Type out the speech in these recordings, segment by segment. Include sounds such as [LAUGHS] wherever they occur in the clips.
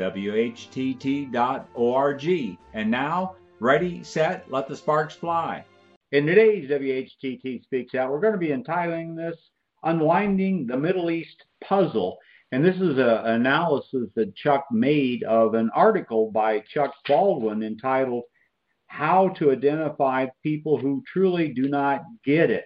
WHTT.org. And now, Ready, set, let the sparks fly. In today's WHTT Speaks Out, we're going to be entitling this Unwinding the Middle East Puzzle. And this is an analysis that Chuck made of an article by Chuck Baldwin entitled How to Identify People Who Truly Do Not Get It.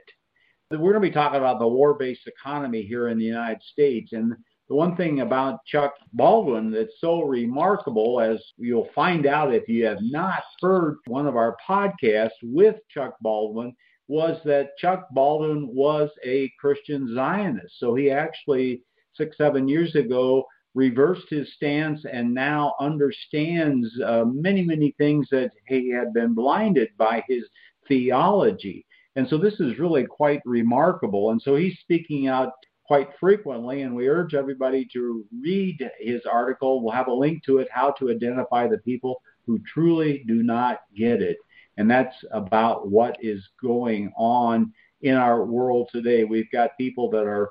We're going to be talking about the war based economy here in the United States. And the one thing about Chuck Baldwin that's so remarkable, as you'll find out if you have not heard one of our podcasts with Chuck Baldwin, was that Chuck Baldwin was a Christian Zionist. So he actually, six, seven years ago, reversed his stance and now understands uh, many, many things that he had been blinded by his theology. And so this is really quite remarkable. And so he's speaking out quite frequently, and we urge everybody to read his article. We'll have a link to it, How to Identify the People Who Truly Do Not Get It. And that's about what is going on in our world today. We've got people that are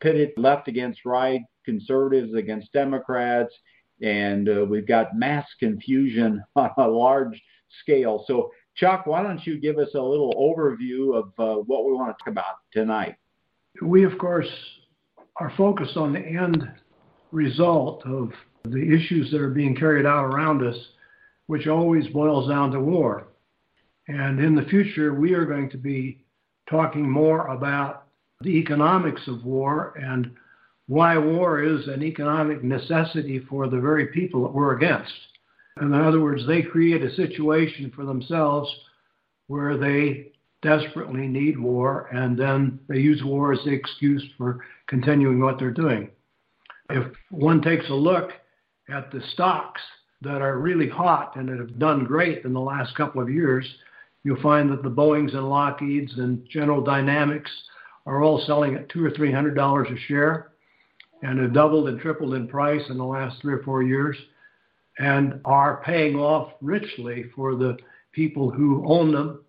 pitted left against right, conservatives against Democrats, and uh, we've got mass confusion [LAUGHS] on a large scale. So, Chuck, why don't you give us a little overview of uh, what we want to talk about tonight? We, of course, are focused on the end result of the issues that are being carried out around us, which always boils down to war. And in the future, we are going to be talking more about the economics of war and why war is an economic necessity for the very people that we're against. In other words, they create a situation for themselves where they desperately need war, and then they use war as the excuse for continuing what they're doing. If one takes a look at the stocks that are really hot and that have done great in the last couple of years, you'll find that the Boeings and Lockheeds and General Dynamics are all selling at two or three hundred dollars a share and have doubled and tripled in price in the last three or four years and are paying off richly for the people who own them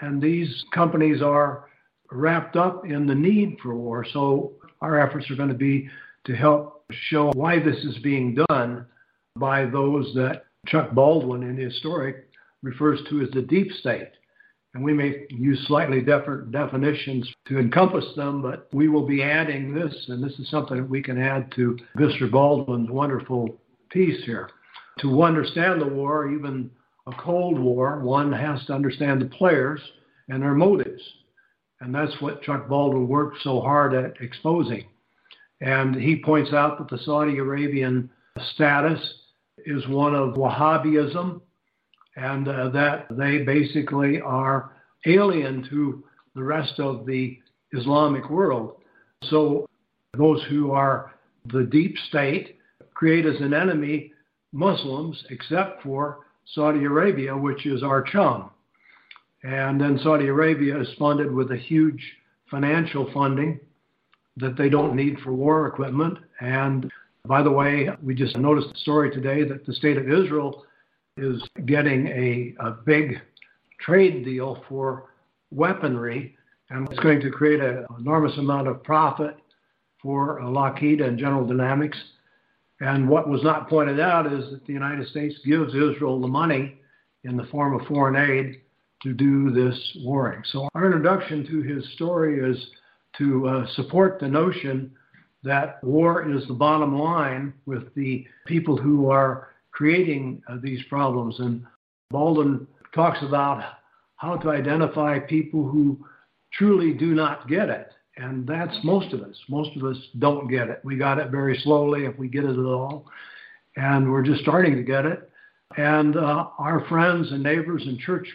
and these companies are wrapped up in the need for war. So our efforts are going to be to help show why this is being done by those that Chuck Baldwin in his story refers to as the deep state. And we may use slightly different definitions to encompass them, but we will be adding this, and this is something that we can add to Mr. Baldwin's wonderful piece here. To understand the war, even a Cold War, one has to understand the players and their motives. And that's what Chuck Baldwin worked so hard at exposing. And he points out that the Saudi Arabian status is one of Wahhabism and uh, that they basically are alien to the rest of the Islamic world. So those who are the deep state create as an enemy Muslims except for Saudi Arabia, which is our chum. And then Saudi Arabia is funded with a huge financial funding that they don't need for war equipment. And by the way, we just noticed a story today that the state of Israel is getting a, a big trade deal for weaponry, and it's going to create an enormous amount of profit for Lockheed and General Dynamics. And what was not pointed out is that the United States gives Israel the money in the form of foreign aid to do this warring. So, our introduction to his story is to uh, support the notion that war is the bottom line with the people who are creating uh, these problems. And Baldwin talks about how to identify people who truly do not get it. And that's most of us. Most of us don't get it. We got it very slowly, if we get it at all. And we're just starting to get it. And uh, our friends and neighbors and church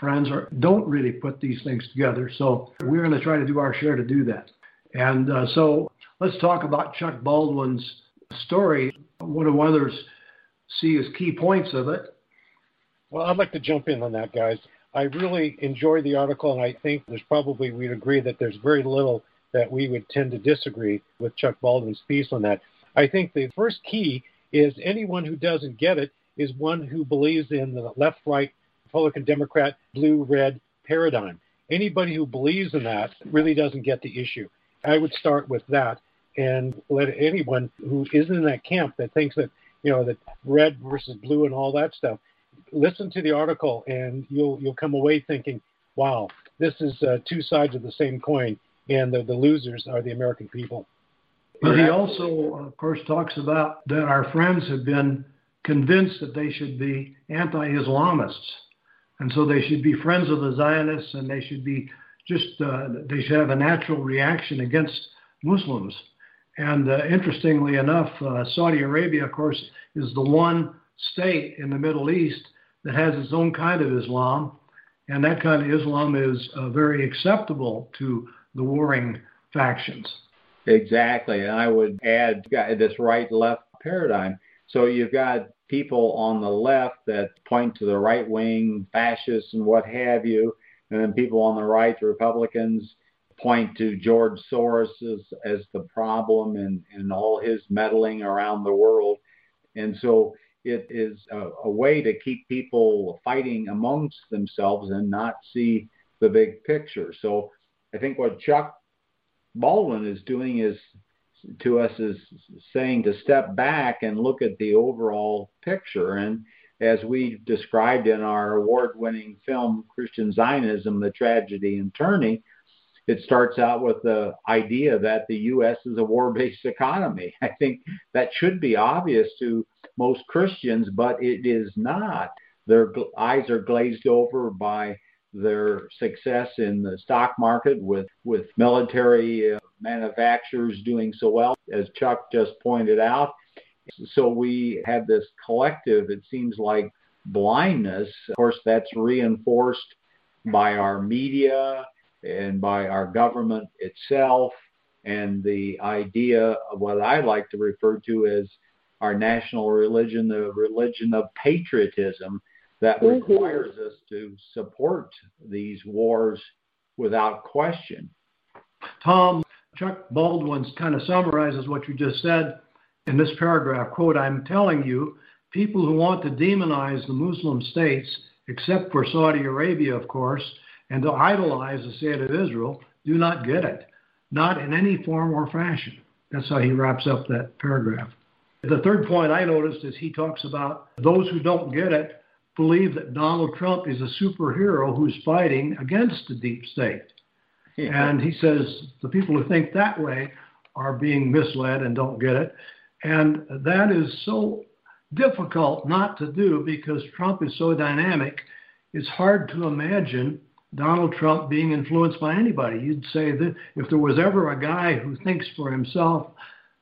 friends are, don't really put these things together. So we're going to try to do our share to do that. And uh, so let's talk about Chuck Baldwin's story. What do others see as key points of it? Well, I'd like to jump in on that, guys. I really enjoyed the article, and I think there's probably we'd agree that there's very little that we would tend to disagree with Chuck Baldwin's piece on that. I think the first key is anyone who doesn't get it is one who believes in the left right Republican Democrat blue red paradigm. Anybody who believes in that really doesn't get the issue. I would start with that and let anyone who isn't in that camp that thinks that you know that red versus blue and all that stuff listen to the article and you'll you'll come away thinking wow this is uh, two sides of the same coin and the, the losers are the american people. But he also of course talks about that our friends have been convinced that they should be anti-islamists. And so they should be friends of the zionists and they should be just uh, they should have a natural reaction against muslims. And uh, interestingly enough, uh, Saudi Arabia, of course, is the one state in the Middle East that has its own kind of Islam, and that kind of Islam is uh, very acceptable to the warring factions. Exactly, and I would add this right-left paradigm. So you've got people on the left that point to the right wing, fascists, and what have you, and then people on the right, the Republicans, point to George Soros as, as the problem and, and all his meddling around the world. And so it is a, a, way to keep people fighting amongst themselves and not see the big picture. So I think what Chuck Baldwin is doing is to us is saying to step back and look at the overall picture. And as we described in our award winning film, Christian Zionism, The Tragedy and Turning, it starts out with the idea that the U.S. is a war based economy. [LAUGHS] I think that should be obvious to most Christians, but it is not. Their eyes are glazed over by their success in the stock market with, with military uh, manufacturers doing so well, as Chuck just pointed out. So we have this collective, it seems like, blindness. Of course, that's reinforced by our media, and by our government itself and the idea of what I like to refer to as our national religion, the religion of patriotism that mm-hmm. requires us to support these wars without question. Tom, Chuck Baldwin's kind of summarizes what you just said in this paragraph. Quote, I'm telling you, people who want to demonize the Muslim states, except for Saudi Arabia, of course, and to idolize the state of Israel do not get it, not in any form or fashion. That's how he wraps up that paragraph. The third point I noticed is he talks about those who don't get it believe that Donald Trump is a superhero who's fighting against the deep state. Yeah. And he says the people who think that way are being misled and don't get it. And that is so difficult not to do because Trump is so dynamic. It's hard to imagine Donald Trump being influenced by anybody. You'd say that if there was ever a guy who thinks for himself,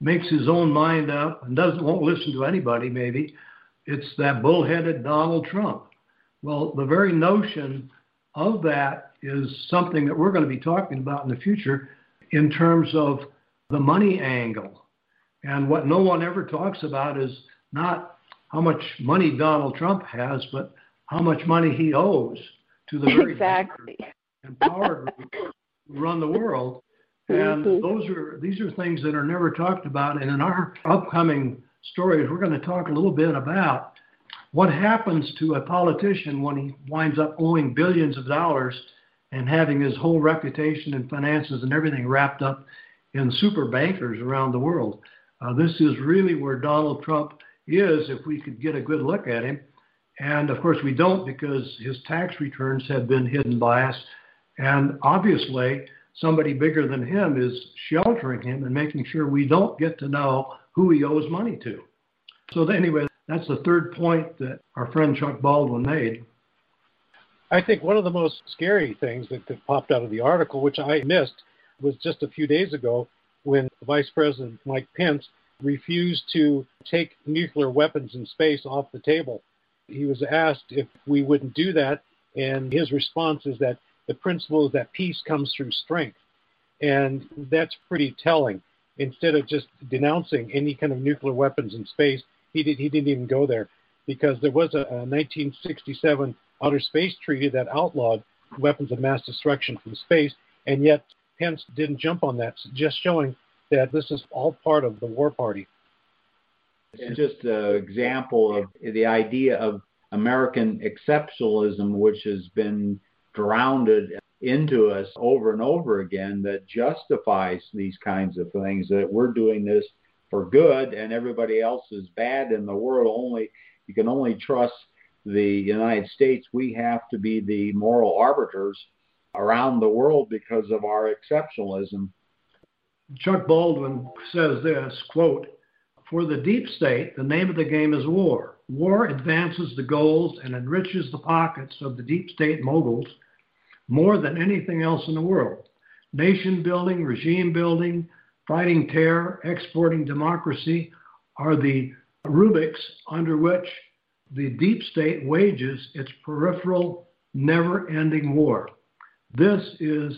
makes his own mind up, and doesn't won't listen to anybody, maybe it's that bullheaded Donald Trump. Well, the very notion of that is something that we're going to be talking about in the future in terms of the money angle. And what no one ever talks about is not how much money Donald Trump has, but how much money he owes to the very exactly. [LAUGHS] and power run the world. And mm-hmm. those are these are things that are never talked about. And in our upcoming stories, we're going to talk a little bit about what happens to a politician when he winds up owing billions of dollars and having his whole reputation and finances and everything wrapped up in super bankers around the world. Uh, this is really where Donald Trump is if we could get a good look at him. And of course, we don't because his tax returns have been hidden by us. And obviously, somebody bigger than him is sheltering him and making sure we don't get to know who he owes money to. So, anyway, that's the third point that our friend Chuck Baldwin made. I think one of the most scary things that, that popped out of the article, which I missed, was just a few days ago when Vice President Mike Pence refused to take nuclear weapons in space off the table he was asked if we wouldn't do that, and his response is that the principle is that peace comes through strength. And that's pretty telling. Instead of just denouncing any kind of nuclear weapons in space, he, did, he didn't even go there. because there was a, a 1967 Outer Space Treaty that outlawed weapons of mass destruction from space, and yet Pence didn't jump on that, just showing that this is all part of the war party. It's just an example of the idea of American exceptionalism, which has been drowned into us over and over again, that justifies these kinds of things, that we're doing this for good and everybody else is bad in the world. Only you can only trust the United States. We have to be the moral arbiters around the world because of our exceptionalism. Chuck Baldwin says this quote, For the deep state, the name of the game is war. War advances the goals and enriches the pockets of the deep state moguls more than anything else in the world. Nation building, regime building, fighting terror, exporting democracy are the rubrics under which the deep state wages its peripheral, never ending war. This is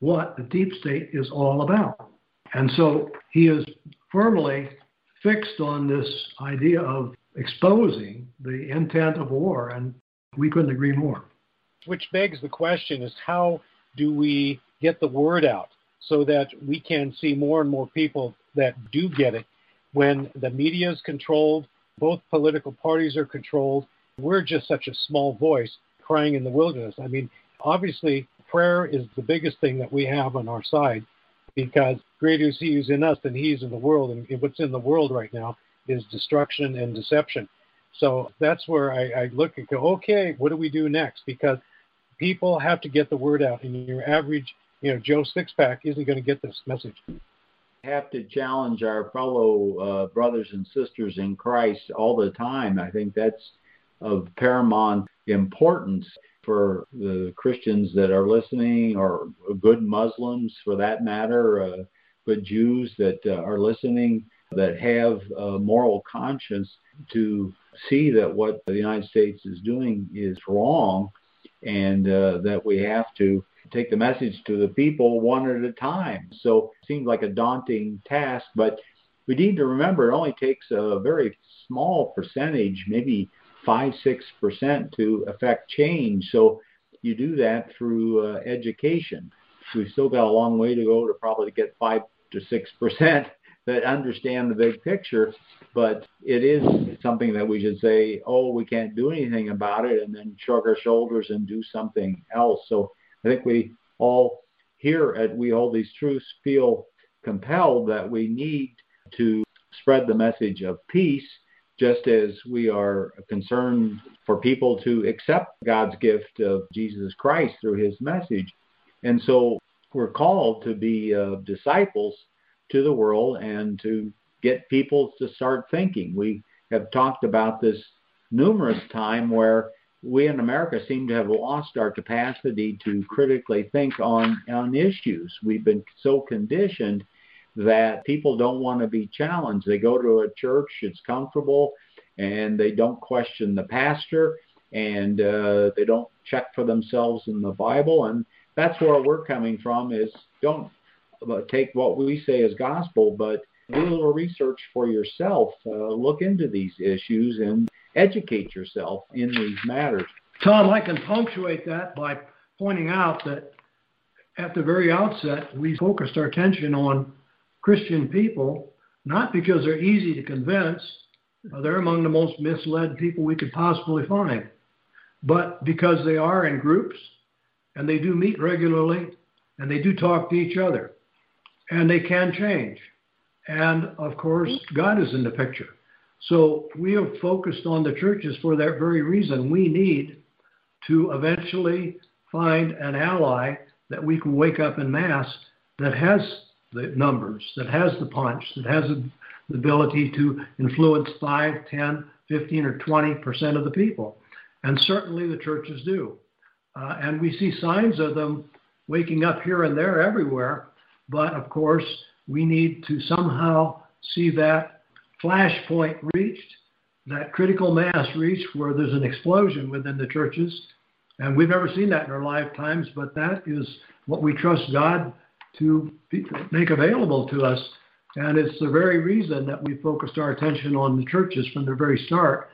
what the deep state is all about. And so he is firmly fixed on this idea of exposing the intent of war, and we couldn't agree more. Which begs the question is how do we get the word out so that we can see more and more people that do get it when the media is controlled, both political parties are controlled. We're just such a small voice crying in the wilderness. I mean, obviously, prayer is the biggest thing that we have on our side because greater is he who's in us than he is in the world. And what's in the world right now is destruction and deception. So that's where I, I look and go, okay, what do we do next? Because people have to get the word out, and your average, you know, Joe Sixpack isn't going to get this message. Have to challenge our fellow uh, brothers and sisters in Christ all the time. I think that's of paramount importance for the Christians that are listening, or good Muslims for that matter, uh, good Jews that uh, are listening, that have a moral conscience to see that what the United States is doing is wrong and uh, that we have to take the message to the people one at a time. So it seems like a daunting task, but we need to remember it only takes a very small percentage, maybe five, six percent, to affect change. So you do that through uh, education. We've still got a long way to go to probably get five to six percent that understand the big picture, but it is something that we should say, oh, we can't do anything about it, and then shrug our shoulders and do something else. So I think we all here at We Hold These Truths feel compelled that we need to spread the message of peace, just as we are concerned for people to accept God's gift of Jesus Christ through his message. And so we're called to be uh, disciples to the world and to get people to start thinking. We have talked about this numerous times where we in America seem to have lost our capacity to critically think on, on issues. We've been so conditioned that people don't want to be challenged. They go to a church, it's comfortable, and they don't question the pastor, and uh, they don't check for themselves in the Bible. And that's where we're coming from is don't take what we say as gospel, but do a little research for yourself. Uh, look into these issues and educate yourself in these matters. Tom, I can punctuate that by pointing out that at the very outset, we focused our attention on Christian people, not because they're easy to convince, they're among the most misled people we could possibly find, but because they are in groups and they do meet regularly and they do talk to each other and they can change. And of course, God is in the picture. So we have focused on the churches for that very reason. We need to eventually find an ally that we can wake up in mass that has the numbers, that has the punch, that has the ability to influence 5, 10, 15, or 20 percent of the people. And certainly the churches do. Uh, and we see signs of them waking up here and there everywhere. But of course, we need to somehow see that flashpoint reached, that critical mass reached where there's an explosion within the churches. And we've never seen that in our lifetimes, but that is what we trust God to make available to us. And it's the very reason that we focused our attention on the churches from the very start.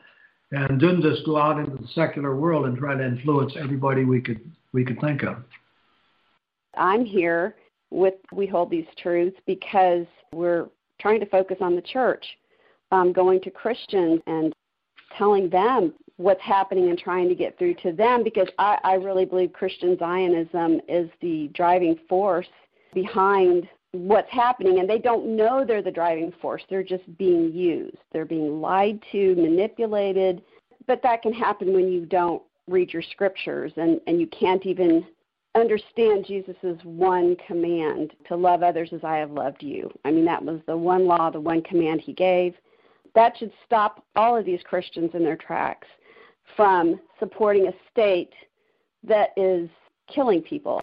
and didn't just go out into the secular world and try to influence everybody we could we could think of. I'm here with We Hold These Truths because we're trying to focus on the church, um, going to Christians and telling them what's happening and trying to get through to them because I, I really believe Christian Zionism is the driving force behind what's happening. And they don't know they're the driving force. They're just being used. They're being lied to manipulated. But that can happen when you don't read your scriptures and and you can't even understand jesus's one command to love others as i have loved you i mean that was the one law the one command he gave that should stop all of these christians in their tracks from supporting a state that is killing people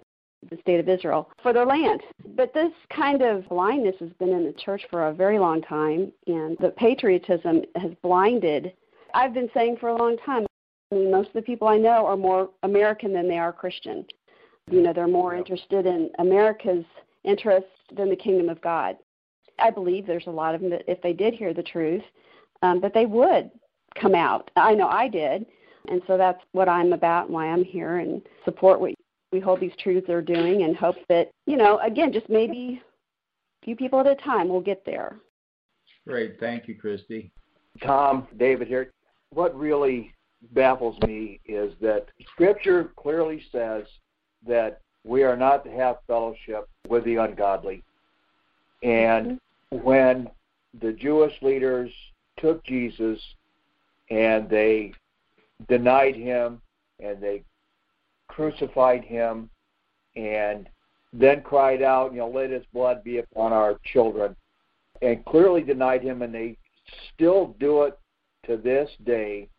the state of Israel for their land. But this kind of blindness has been in the church for a very long time, and the patriotism has blinded. I've been saying for a long time, I mean, most of the people I know are more American than they are Christian. You know, they're more interested in America's interests than the kingdom of God. I believe there's a lot of them that if they did hear the truth, um, that they would come out. I know I did. And so that's what I'm about and why I'm here and support what we hold these truths are doing and hope that, you know, again, just maybe a few people at a time will get there. Great. Thank you, Christy. Tom, David here. What really baffles me is that Scripture clearly says that we are not to have fellowship with the ungodly. And mm-hmm. when the Jewish leaders took Jesus and they denied him and they crucified him and then cried out, you know, let his blood be upon our children, and clearly denied him, and they still do it to this day.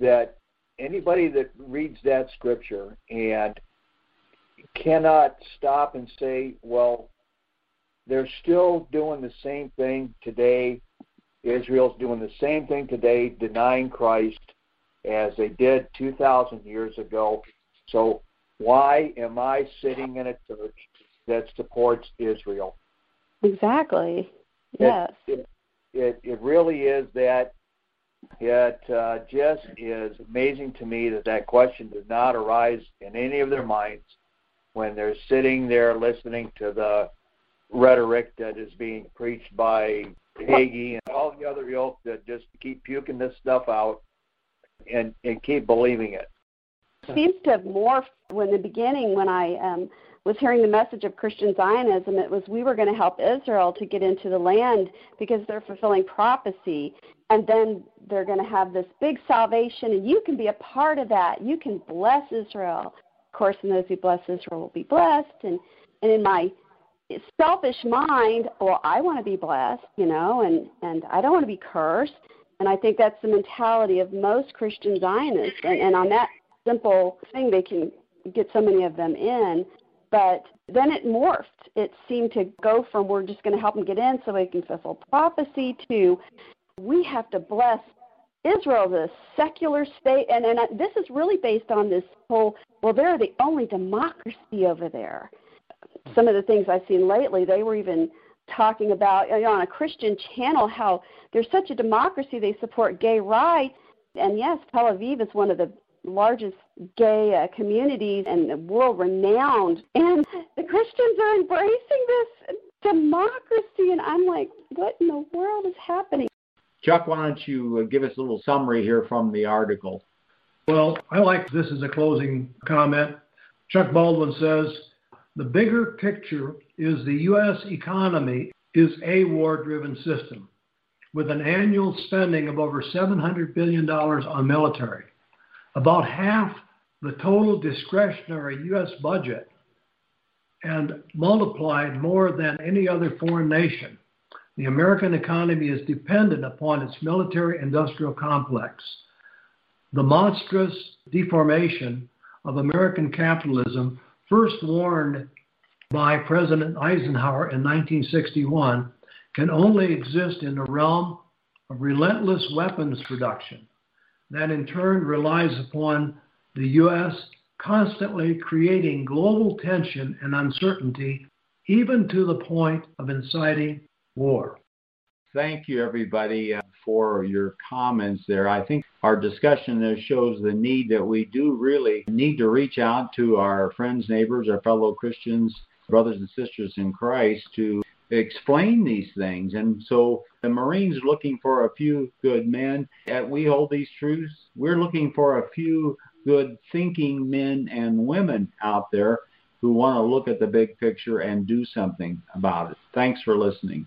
That anybody that reads that scripture and cannot stop and say, well, they're still doing the same thing today. Israel's doing the same thing today, denying Christ as they did 2,000 years ago. So why am I sitting in a church that supports Israel? Exactly. Yes. It it, it, really is that. It uh, just is amazing to me that that question does not arise in any of their minds when they're sitting there listening to the rhetoric that is being preached by Hagee and all the other ilk that just keep puking this stuff out and and keep believing it seems to have morphed when the beginning when I um, was hearing the message of Christian Zionism, it was we were going to help Israel to get into the land because they're fulfilling prophecy, and then they're going to have this big salvation, and you can be a part of that. You can bless Israel. Course, and those who bless Israel will be blessed. And and in my selfish mind, well, I want to be blessed, you know, and and I don't want to be cursed. And I think that's the mentality of most Christian Zionists. And, and on that simple thing they can get so many of them in. But then it morphed. It seemed to go from we're just going to help them get in so they can fulfill prophecy to we have to bless Israel, the secular state. And, and this is really based on this whole well, they're the only democracy over there. Some of the things I've seen lately, they were even talking about you know, on a Christian channel how there's such a democracy, they support gay rights. And yes, Tel Aviv is one of the largest gay uh, communities and world renowned. And the Christians are embracing this democracy. And I'm like, what in the world is happening? Chuck, why don't you uh, give us a little summary here from the article? Well, I like this as a closing comment. Chuck Baldwin says the bigger picture is the U.S. economy is a war driven system with an annual spending of over $700 billion on military about half the total discretionary U.S. budget and multiplied more than any other foreign nation. The American economy is dependent upon its military industrial complex. The monstrous deformation of American capitalism, first warned by President Eisenhower in 1961, can only exist in the realm of relentless weapons production that in turn relies upon the U.S. constantly creating global tension and uncertainty, even to the point of inciting war. Thank you, everybody, uh, for your comments there. I think our discussion there shows the need that we do really need to reach out to our friends, neighbors, our fellow Christians, brothers and sisters in Christ to explain these things. And so the Marines looking for a few good men. At We Hold These Truths, we're looking for a few good thinking men and women out there who want to look at the big picture and do something about it. Thanks for listening.